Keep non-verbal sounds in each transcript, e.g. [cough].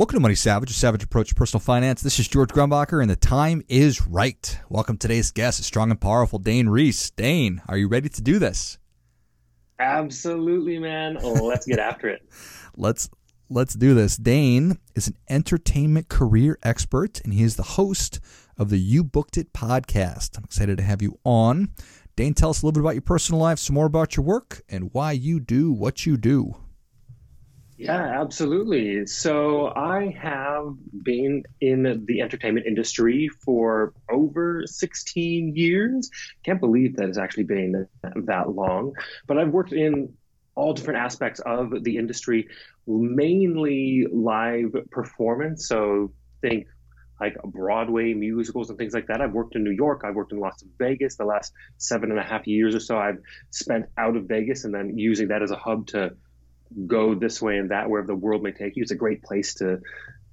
Welcome to Money Savage, a savage approach to personal finance. This is George Grumbacher, and the time is right. Welcome today's guest, strong and powerful Dane Reis. Dane, are you ready to do this? Absolutely, man. Oh, let's get after it. [laughs] let's let's do this. Dane is an entertainment career expert, and he is the host of the You Booked It podcast. I'm excited to have you on. Dane, tell us a little bit about your personal life, some more about your work, and why you do what you do. Yeah, absolutely. So I have been in the entertainment industry for over 16 years. Can't believe that it's actually been that long. But I've worked in all different aspects of the industry, mainly live performance. So think like Broadway musicals and things like that. I've worked in New York. I've worked in Las Vegas. The last seven and a half years or so, I've spent out of Vegas and then using that as a hub to go this way and that wherever the world may take you. It's a great place to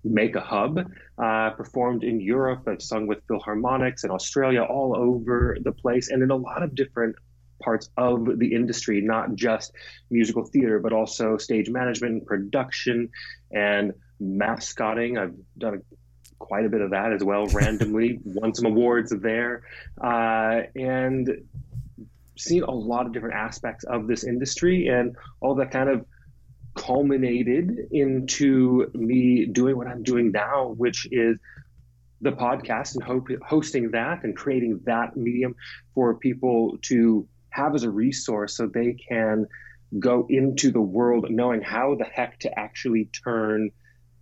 make a hub. Uh, performed in Europe. I've sung with Philharmonics in Australia, all over the place, and in a lot of different parts of the industry, not just musical theater, but also stage management and production and mascotting. I've done quite a bit of that as well, [laughs] randomly, won some awards there, uh, and seen a lot of different aspects of this industry and all that kind of culminated into me doing what I'm doing now, which is the podcast and ho- hosting that and creating that medium for people to have as a resource so they can go into the world knowing how the heck to actually turn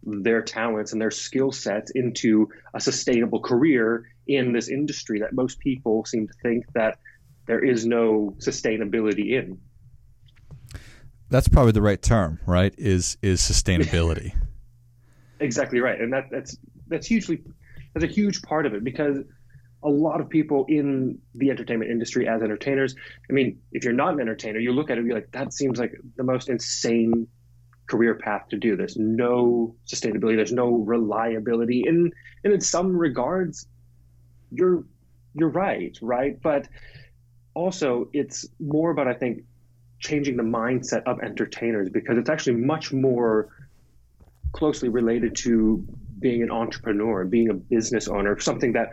their talents and their skill sets into a sustainable career in this industry that most people seem to think that there is no sustainability in that's probably the right term, right? Is is sustainability. [laughs] exactly right, and that that's that's hugely that's a huge part of it because a lot of people in the entertainment industry as entertainers. I mean, if you're not an entertainer, you look at it and you're like, that seems like the most insane career path to do. There's no sustainability. There's no reliability. And and in some regards, you're you're right, right? But also, it's more about I think changing the mindset of entertainers because it's actually much more closely related to being an entrepreneur, and being a business owner, something that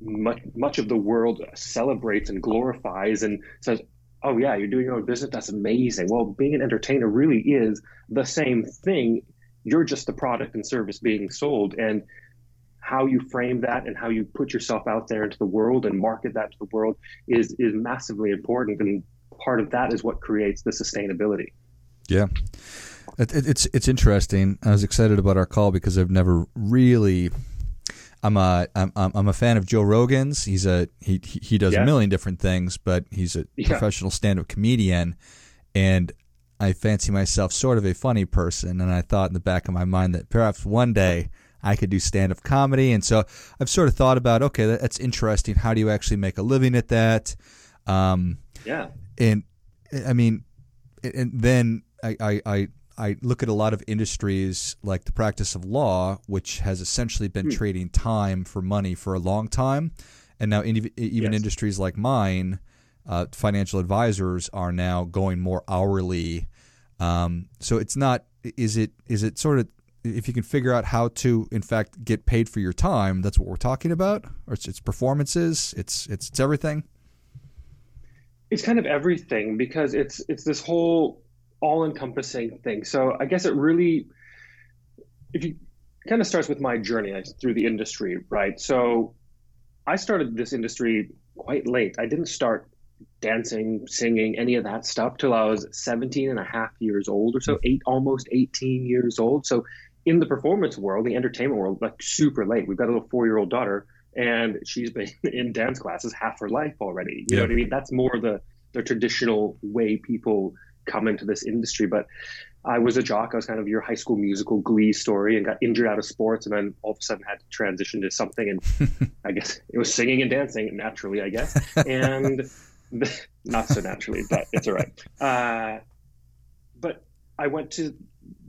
much much of the world celebrates and glorifies and says, "Oh yeah, you're doing your own business. That's amazing." Well, being an entertainer really is the same thing. You're just the product and service being sold, and how you frame that and how you put yourself out there into the world and market that to the world is is massively important. And part of that is what creates the sustainability. Yeah. It, it, it's it's interesting. I was excited about our call because I've never really. I'm a I'm I'm a fan of Joe Rogan's. He's a he he does yeah. a million different things, but he's a yeah. professional stand-up comedian, and I fancy myself sort of a funny person. And I thought in the back of my mind that perhaps one day I could do stand-up comedy. And so I've sort of thought about okay, that's interesting. How do you actually make a living at that? Um, yeah and I mean, and then I, I, I I look at a lot of industries like the practice of law, which has essentially been hmm. trading time for money for a long time, and now even yes. industries like mine, uh, financial advisors are now going more hourly. Um, so it's not is it is it sort of if you can figure out how to in fact get paid for your time, that's what we're talking about, or it's, it's performances, it's it's it's everything it's kind of everything because it's it's this whole all-encompassing thing. So I guess it really, if you kind of starts with my journey through the industry, right? So I started this industry quite late. I didn't start dancing, singing, any of that stuff till I was 17 and a half years old or so, eight, almost 18 years old. So in the performance world, the entertainment world, like super late. We've got a little four-year-old daughter and she's been [laughs] in dance classes half her life already. You yeah. know what I mean? That's more the the traditional way people come into this industry. But I was a jock. I was kind of your high school musical glee story and got injured out of sports and then all of a sudden had to transition to something. And [laughs] I guess it was singing and dancing naturally, I guess. And [laughs] not so naturally, but it's all right. Uh, but I went to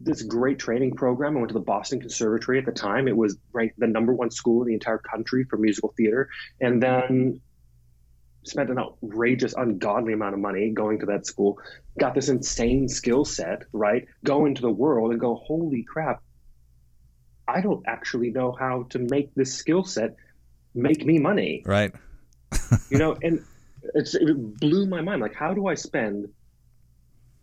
this great training program. I went to the Boston Conservatory at the time. It was ranked the number one school in the entire country for musical theater. And then spent an outrageous, ungodly amount of money going to that school, got this insane skill set, right? Go into the world and go, holy crap, I don't actually know how to make this skill set make me money. Right. you know, and it's, it blew my mind. Like, how do I spend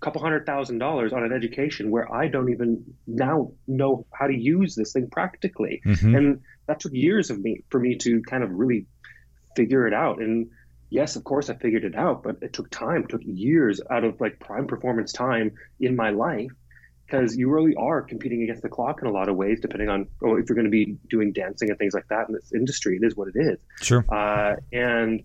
couple hundred thousand dollars on an education where I don't even now know how to use this thing practically? Mm-hmm. And that took years of me for me to kind of really figure it out. And yes, of course I figured it out, but it took time, it took years out of like prime performance time in my life because you really are competing against the clock in a lot of ways, depending on oh, if you're going to be doing dancing and things like that in this industry. It is what it is. Sure. Uh, and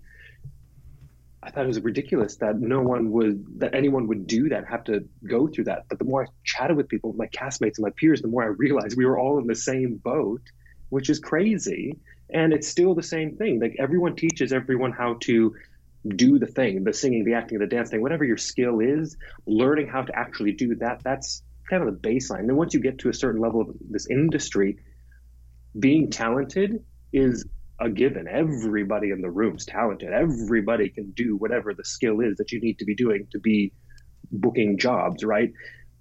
I thought it was ridiculous that no one would, that anyone would do that, have to go through that. But the more I chatted with people, my castmates and my peers, the more I realized we were all in the same boat, which is crazy. And it's still the same thing. Like everyone teaches everyone how to do the thing the singing the acting the dancing whatever your skill is learning how to actually do that. That's kind of the baseline. And then once you get to a certain level of this industry being talented is a given. Everybody in the room is talented. Everybody can do whatever the skill is that you need to be doing to be booking jobs right?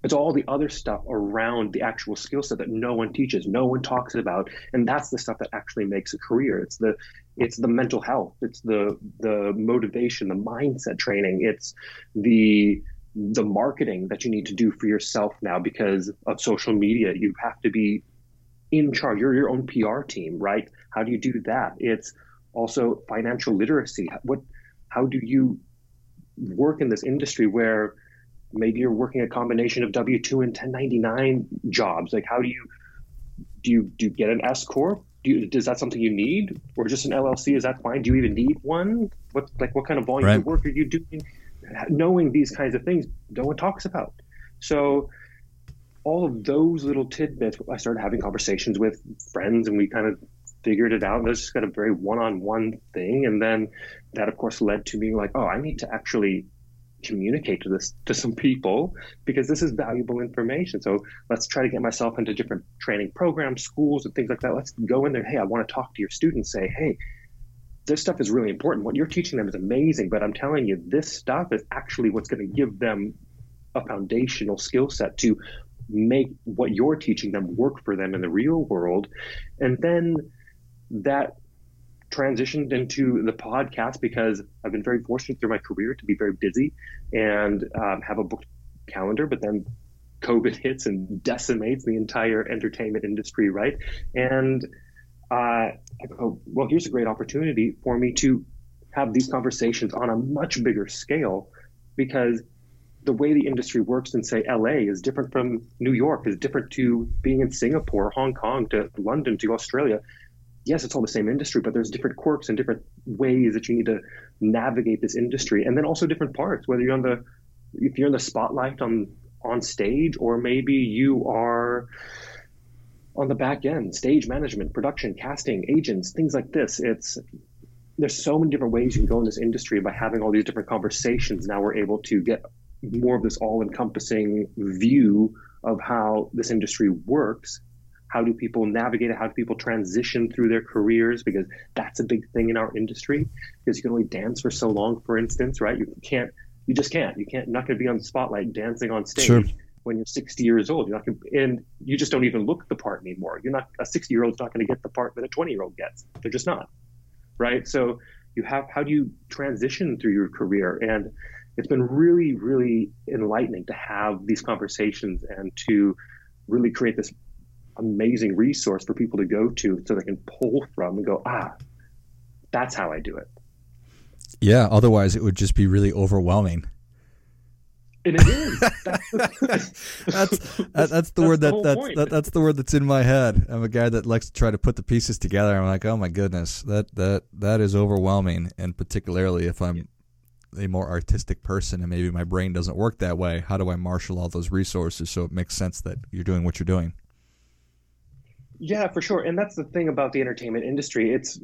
It's all the other stuff around the actual skill set that no one teaches, no one talks about, and that's the stuff that actually makes a career. It's the it's the mental health, it's the the motivation, the mindset training, it's the the marketing that you need to do for yourself now because of social media. You have to be in charge. You're your own PR team, right? How do you do that? It's also financial literacy. What how do you work in this industry where maybe you're working a combination of W two and 1099 jobs. Like, how do you do you do you get an S corp? Do you, is that something you need, or just an LLC? Is that fine? Do you even need one? What like what kind of volume right. of work are you doing? Knowing these kinds of things, no one talks about. So all of those little tidbits, I started having conversations with friends, and we kind of figured it out. And it was just kind of very one-on-one thing, and then that, of course, led to me like, oh, I need to actually communicate to this to some people because this is valuable information. So let's try to get myself into different training programs, schools, and things like that. Let's go in there. Hey, I want to talk to your students. Say, hey, this stuff is really important. What you're teaching them is amazing, but I'm telling you, this stuff is actually what's going to give them a foundational skill set to make what you're teaching them work for them in the real world. And then that transitioned into the podcast because I've been very fortunate through my career to be very busy and um, have a booked calendar, but then COVID [laughs] hits and decimates the entire entertainment industry, right? And uh, I go, well, here's a great opportunity for me to have these conversations on a much bigger scale because the way the industry works in say LA is different from New York is different to being in Singapore, Hong Kong to London to Australia yes, it's all the same industry, but there's different quirks and different ways that you need to navigate this industry, and then also different parts. Whether you're on the if you're in the spotlight on on stage, or maybe you are on the back end, stage management, production, casting, agents, things like this. It's there's so many different ways you can go in this industry. By having all these different conversations, now we're able to get more of this all-encompassing view of how this industry works how do people navigate it? How do people transition through their careers? Because that's a big thing in our industry. Because you can only dance for so long, for instance, right? You can't, you just can't. You can't. Not going to be on the spotlight dancing on stage sure. when you're 60 years old. You're not gonna, and you just don't even look the part anymore. You're not a 60 year old's not going to get the part that a 20 year old gets. They're just not, right? So you have how do you transition through your career and it's been really really enlightening to have these conversations and to really create this amazing resource for people to go to so they can pull from and go, ah, that's how I do it. Yeah, otherwise it would just be really overwhelming. And it is. [laughs] that's that, that's the word that, that's that, that's the word that's in my head. I'm a guy that likes to try to put the pieces together. I'm like, oh my goodness, that that that is overwhelming, and particularly if I'm a more artistic person and maybe my brain doesn't work that way. How do I marshal all those resources so it makes sense that you're doing what you're doing? Yeah, for sure. And that's the thing about the entertainment industry. It's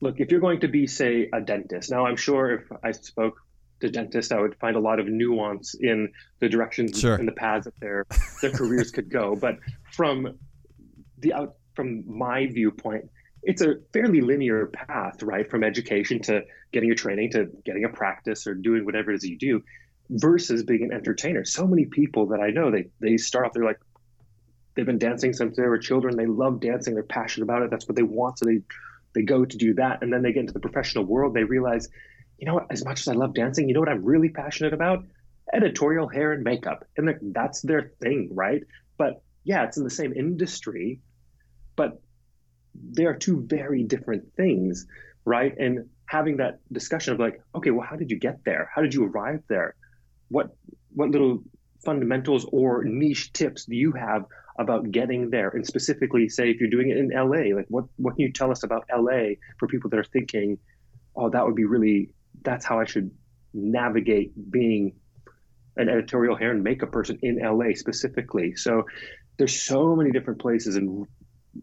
look, if you're going to be, say, a dentist, now I'm sure if I spoke to dentists, I would find a lot of nuance in the directions Sure. and the paths that their their careers could go. But from the out from my viewpoint, it's a fairly linear path, right? From education to getting your training to getting a practice or doing whatever it is you do, versus being an entertainer. So many people that I know, they they start off, they're like, they've been dancing since they were children. They love dancing. They're passionate about it. That's what they want. So they they go to do that, and then they get into the professional world. They realize, you know what? As much as I love dancing, you know what I'm really passionate about? Editorial hair and makeup, and that's their thing, right? But yeah, it's in the same industry, but they are two very different things, right? And having that discussion of like, okay, well, how did you get there? How did you arrive there? What what little fundamentals or niche tips do you have about getting there? And specifically, say if you're doing it in LA, like what what can you tell us about LA for people that are thinking, oh, that would be really that's how I should navigate being an editorial hair and makeup person in LA specifically. So there's so many different places and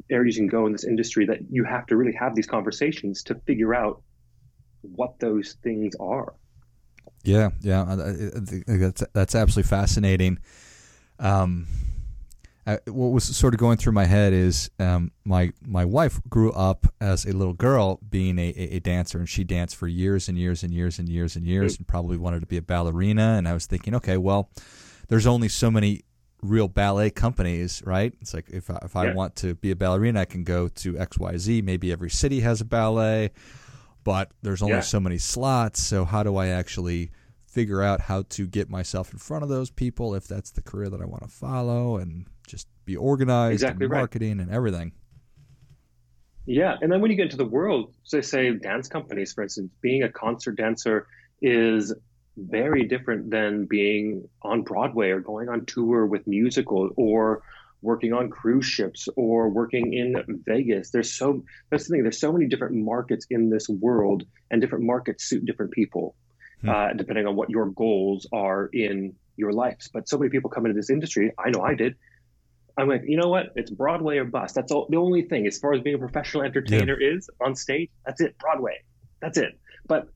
areas you can go in this industry that you have to really have these conversations to figure out what those things are. Yeah, yeah, that's that's absolutely fascinating. Um, I, what was sort of going through my head is um, my my wife grew up as a little girl being a, a, a dancer, and she danced for years and years and years and years and years, and probably wanted to be a ballerina. And I was thinking, okay, well, there's only so many real ballet companies, right? It's like if I, if I Yeah. want to be a ballerina, I can go to X Y Z. Maybe every city has a ballet but there's only Yeah. so many slots. So how do I actually figure out how to get myself in front of those people if that's the career that I want to follow and just be organized Exactly and right. marketing and everything. Yeah, and then when you get into the world, so say dance companies, for instance, being a concert dancer is very different than being on Broadway or going on tour with musicals or working on cruise ships or working in Vegas. There's so that's the thing. There's so many different markets in this world, and different markets suit different people, Hmm. uh, depending on what your goals are in your lives. But so many people come into this industry. I know I did. I'm like, you know what? It's Broadway or bust. That's all, the only thing as far as being a professional entertainer is on stage. That's it. Broadway. That's it. But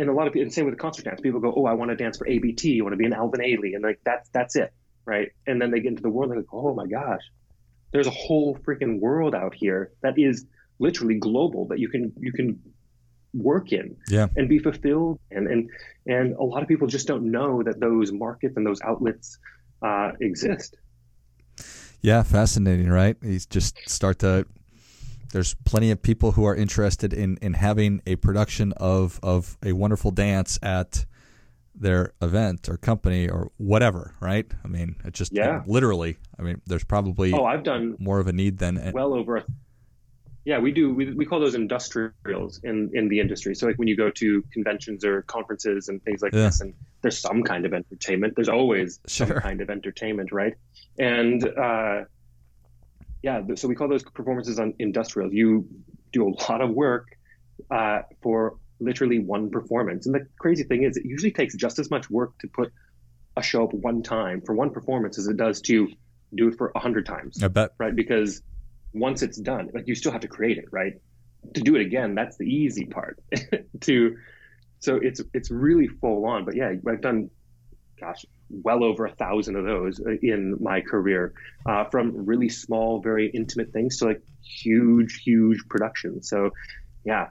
and a lot of people, and same with the concert dance. People go, oh, I want to dance for ABT. I want to be an Alvin Ailey, and like that's that's it, right? And then they get into the world, and they're like, oh my gosh, there's a whole freaking world out here that is literally global that you can you can work in Yeah. and be fulfilled and and and a lot of people just don't know that those markets and those outlets uh, exist Yeah, fascinating, right? He's just start to. There's plenty of people who are interested in, in having a production of, of a wonderful dance at their event or company or whatever, right? I mean, it just Yeah. literally. I mean, there's probably oh i've done more of a need than well over a yeah we do we, we call those industrials in in the industry so like when you go to conventions or conferences and things like Yeah. this and there's some kind of entertainment there's always some kind of entertainment right and uh yeah so we call those performances on industrials you do a lot of work uh, for literally one performance and the crazy thing is it usually takes just as much work to put a show up one time for one performance as it does to do it for a hundred times I bet. right? Because once it's done, like you still have to create it, right? To do it again, that's the easy part. [laughs] to so it's it's really full on. But yeah, I've done, gosh, well over a thousand of those in my career, uh, from really small, very intimate things to like huge, huge productions. So yeah,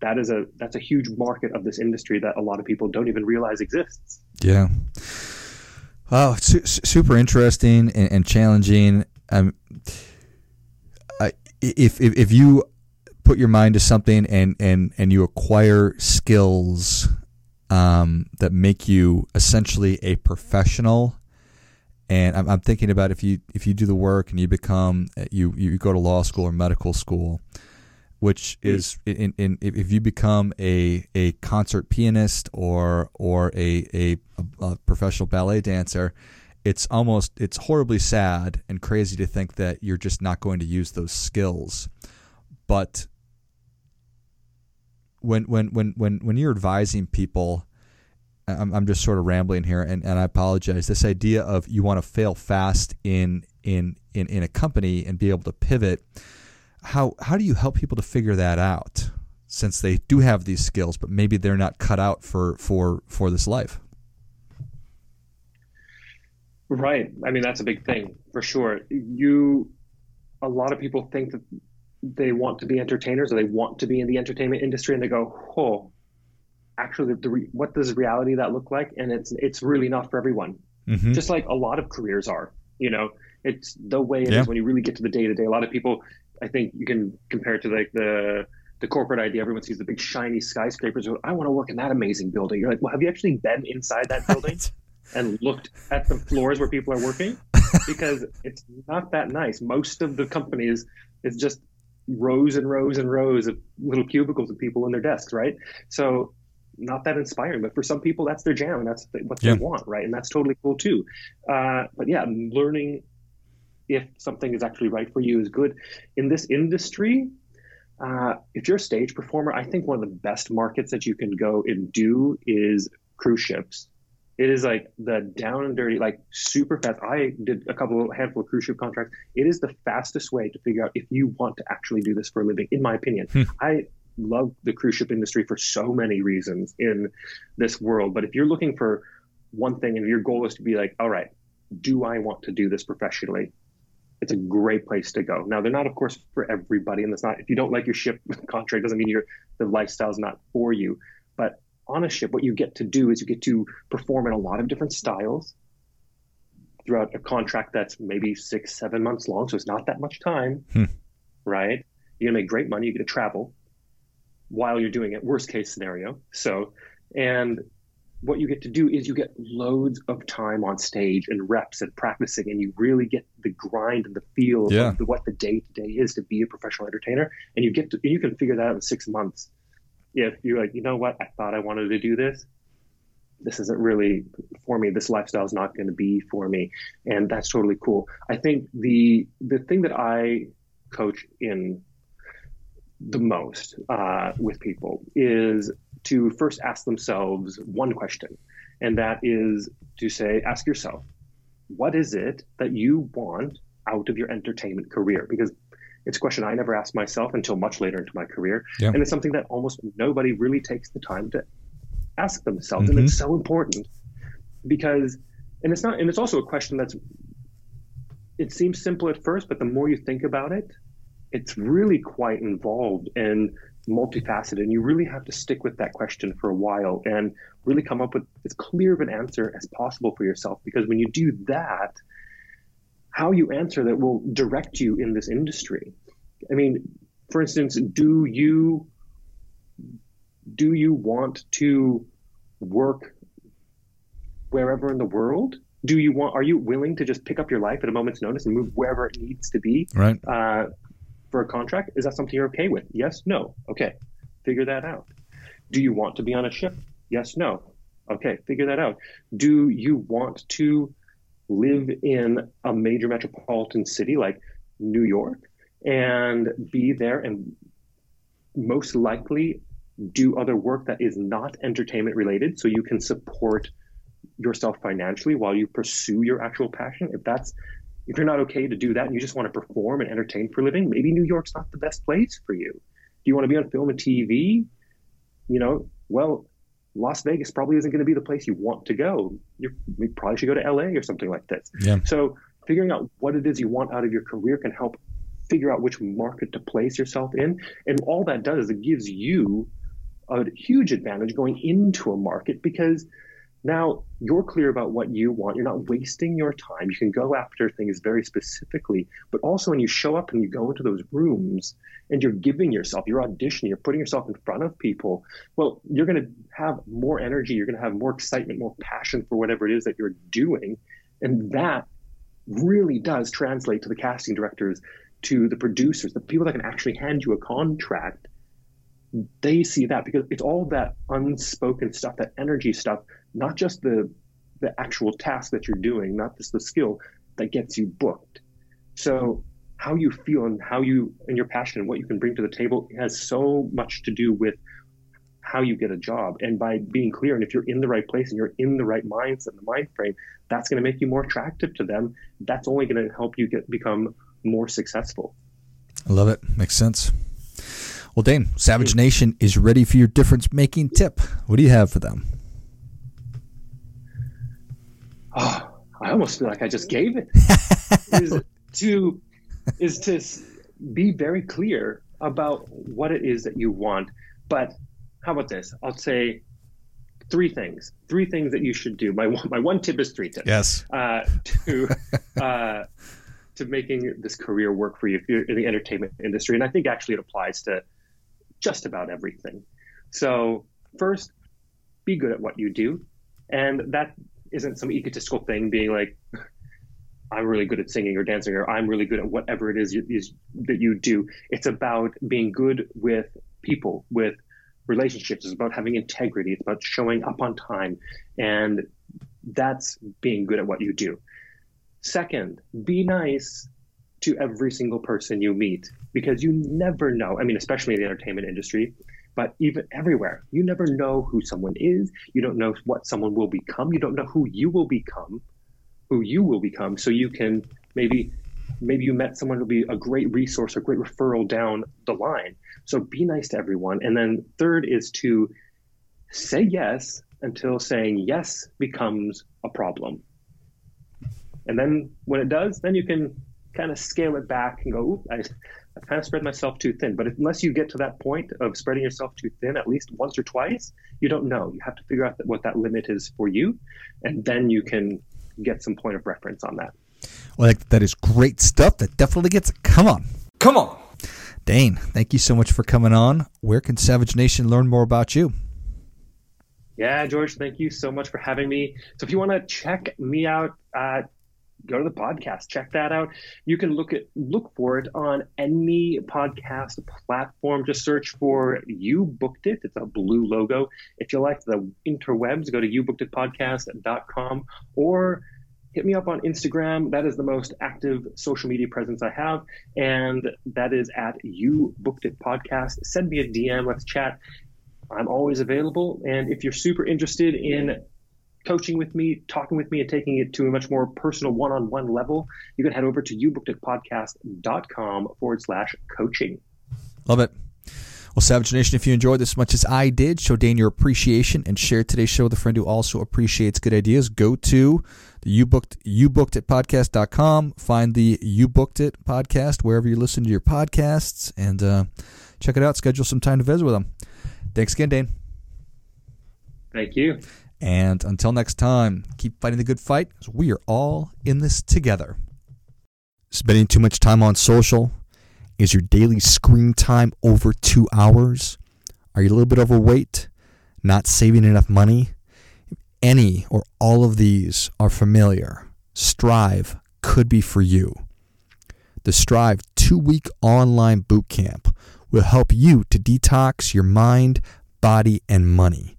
that is a that's a huge market of this industry that a lot of people don't even realize exists. Yeah. Su- su- super interesting and, and challenging. Um, I, if, if if you put your mind to something and and and you acquire skills um, that make you essentially a professional, and I'm, I'm thinking about if you if you do the work and you become you you go to law school or medical school, which is in, in if you become a, a concert pianist or or a, a, a professional ballet dancer, it's almost it's horribly sad and crazy to think that you're just not going to use those skills. But when when when when when you're advising people I'm, I'm just sort of rambling here, and, and I apologize. This idea of you want to fail fast in in in in a company and be able to pivot. How how do you help people to figure that out? Since they do have these skills, but maybe they're not cut out for for for this life. Right. I mean, that's a big thing for sure. You, a lot of people think that they want to be entertainers or they want to be in the entertainment industry, and they go, "Oh, actually, the, the what does reality that look like?" And it's it's really not for everyone. Mm-hmm. Just like a lot of careers are. You know, it's the way it yeah. is when you really get to the day to day. A lot of people, I think, you can compare it to like the the corporate idea. Everyone sees the big shiny skyscrapers. I want to work in that amazing building. You're like, well, have you actually been inside that [laughs] building? and looked at the floors where people are working [laughs] because it's not that nice. Most of the companies is just rows and rows and rows of little cubicles of people in their desks, right? So not that inspiring, but for some people that's their jam and that's what yeah. they want, right? And that's totally cool too. Uh, but yeah, learning if something is actually right for you is good. In this industry, uh, if you're a stage performer, I think one of the best markets that you can go and do is cruise ships. It is like the down and dirty, like super fast. I did a couple of handful of cruise ship contracts. It is the fastest way to figure out if you want to actually do this for a living, in my opinion. Hmm. I love the cruise ship industry for so many reasons in this world. But if you're looking for one thing and your goal is to be like, all right, do I want to do this professionally? It's a great place to go. Now they're not, of course, for everybody, and that's not. If you don't like your ship [laughs] contract, doesn't mean your the lifestyle is not for you. But on a ship, what you get to do is you get to perform in a lot of different styles throughout a contract that's maybe six, seven months long. So it's not that much time, hmm. right? You're gonna make great money. You get to travel while you're doing it. Worst case scenario. So, and what you get to do is you get loads of time on stage and reps and practicing, and you really get the grind and the feel yeah. of the, what the day to day is to be a professional entertainer. And you get to, you can figure that out in six months if you're like, you know what, I thought I wanted to do this, this isn't really for me. This lifestyle is not going to be for me, and that's totally cool. I think the the thing that I coach in the most uh, with people is to first ask themselves one question, and that is to say, ask yourself, what is it that you want out of your entertainment career? Because it's a question I never asked myself until much later into my career. Yeah. And it's something that almost nobody really takes the time to ask themselves. Mm-hmm. And it's so important because, and it's not, and it's also a question that's, it seems simple at first, but the more you think about it, it's really quite involved and multifaceted. And you really have to stick with that question for a while and really come up with as clear of an answer as possible for yourself. Because when you do that, how you answer that will direct you in this industry. I mean, for instance, do you do you want to work wherever in the world? Do you want? Are you willing to just pick up your life at a moment's notice and move wherever it needs to be? Right. Uh, for a contract, is that something you're okay with? Yes. No. Okay. Figure that out. Do you want to be on a ship? Yes. No. Okay. Figure that out. Do you want to live in a major metropolitan city like New York and be there and most likely do other work that is not entertainment related. So you can support yourself financially while you pursue your actual passion. If that's if you're not okay to do that and you just want to perform and entertain for a living maybe new york's not the best place for you. Do you want to be on film and tv you know well Las Vegas probably isn't going to be the place you want to go. you probably should go to LA or something like this. Yeah. So figuring out what it is you want out of your career can help figure out which market to place yourself in. And all that does is it gives you a huge advantage going into a market because now you're clear about what you want. You're not wasting your time. You can go after things very specifically, but also when you show up and you go into those rooms and you're giving yourself, you're auditioning, you're putting yourself in front of people, well, you're going to have more energy. You're going to have more excitement, more passion for whatever it is that you're doing. And that really does translate to the casting directors, to the producers, the people that can actually hand you a contract they see that because it's all that unspoken stuff, that energy stuff, not just the the actual task that you're doing, not just the skill that gets you booked. So how you feel and how you and your passion and what you can bring to the table has so much to do with how you get a job. And by being clear, and if you're in the right place and you're in the right mindset and the mind frame, that's going to make you more attractive to them. That's only going to help you get become more successful. I love it. Makes sense. Well, Dane, Savage Nation is ready for your difference making tip. What do you have for them? Oh, I almost feel like I just gave it. [laughs] is to is to be very clear about what it is that you want. But how about this? I'll say three things. Three things that you should do. My one, my one tip is three tips. Yes. Uh, to uh, to making this career work for you if you're in the entertainment industry, and I think actually it applies to just about everything. So first, be good at what you do, and that isn't some egotistical thing. Being like, I'm really good at singing or dancing, or I'm really good at whatever it is, you, is that you do. It's about being good with people, with relationships. It's about having integrity. It's about showing up on time. And that's being good at what you do. Second, be nice to every single person you meet because you never know. I mean, especially in the entertainment industry, but even everywhere, you never know who someone is. You don't know what someone will become. You don't know who you will become who you will become so you can maybe maybe you met someone who'll be a great resource or great referral down the line so be nice to everyone and then third is to say yes until saying yes becomes a problem and then when it does then you can kind of scale it back and go I, I've kind of spread myself too thin. But unless you get to that point of spreading yourself too thin at least once or twice, you don't know. You have to figure out what that limit is for you, and then you can get some point of reference on that. Well, I that is great stuff. That definitely gets it. Come on. Come on. Dane, thank you so much for coming on. Where can Savage Nation learn more about you? Yeah, George, thank you so much for having me. So if you want to check me out, uh, go to the podcast, check that out. You can look at look for it on any podcast platform. Just search for You Booked It. It's a blue logo. If you like the interwebs, go to youbookeditpodcast.com or hit me up on Instagram. That is the most active social media presence I have, and that is at You Booked It Podcast. Send me a DM. Let's chat. I'm always available. And if you're super interested in coaching with me, talking with me, and taking it to a much more personal one on one level, you can head over to youbookeditpodcast.com forward slash coaching. Love it. Well, Savage Nation, if you enjoyed this as much as I did, show Dane your appreciation and share today's show with a friend who also appreciates good ideas. Go to the you booked you booked it podcast.com. Find the You Booked It podcast wherever you listen to your podcasts and uh, check it out. Schedule some time to visit with them. Thanks again, Dane. Thank you. And until next time, keep fighting the good fight because we are all in this together. Spending too much time on social? Is your daily screen time over two hours? Are you a little bit overweight? Not saving enough money? Any or all of these are familiar. Strive could be for you. The Strive two week online boot camp will help you to detox your mind, body, and money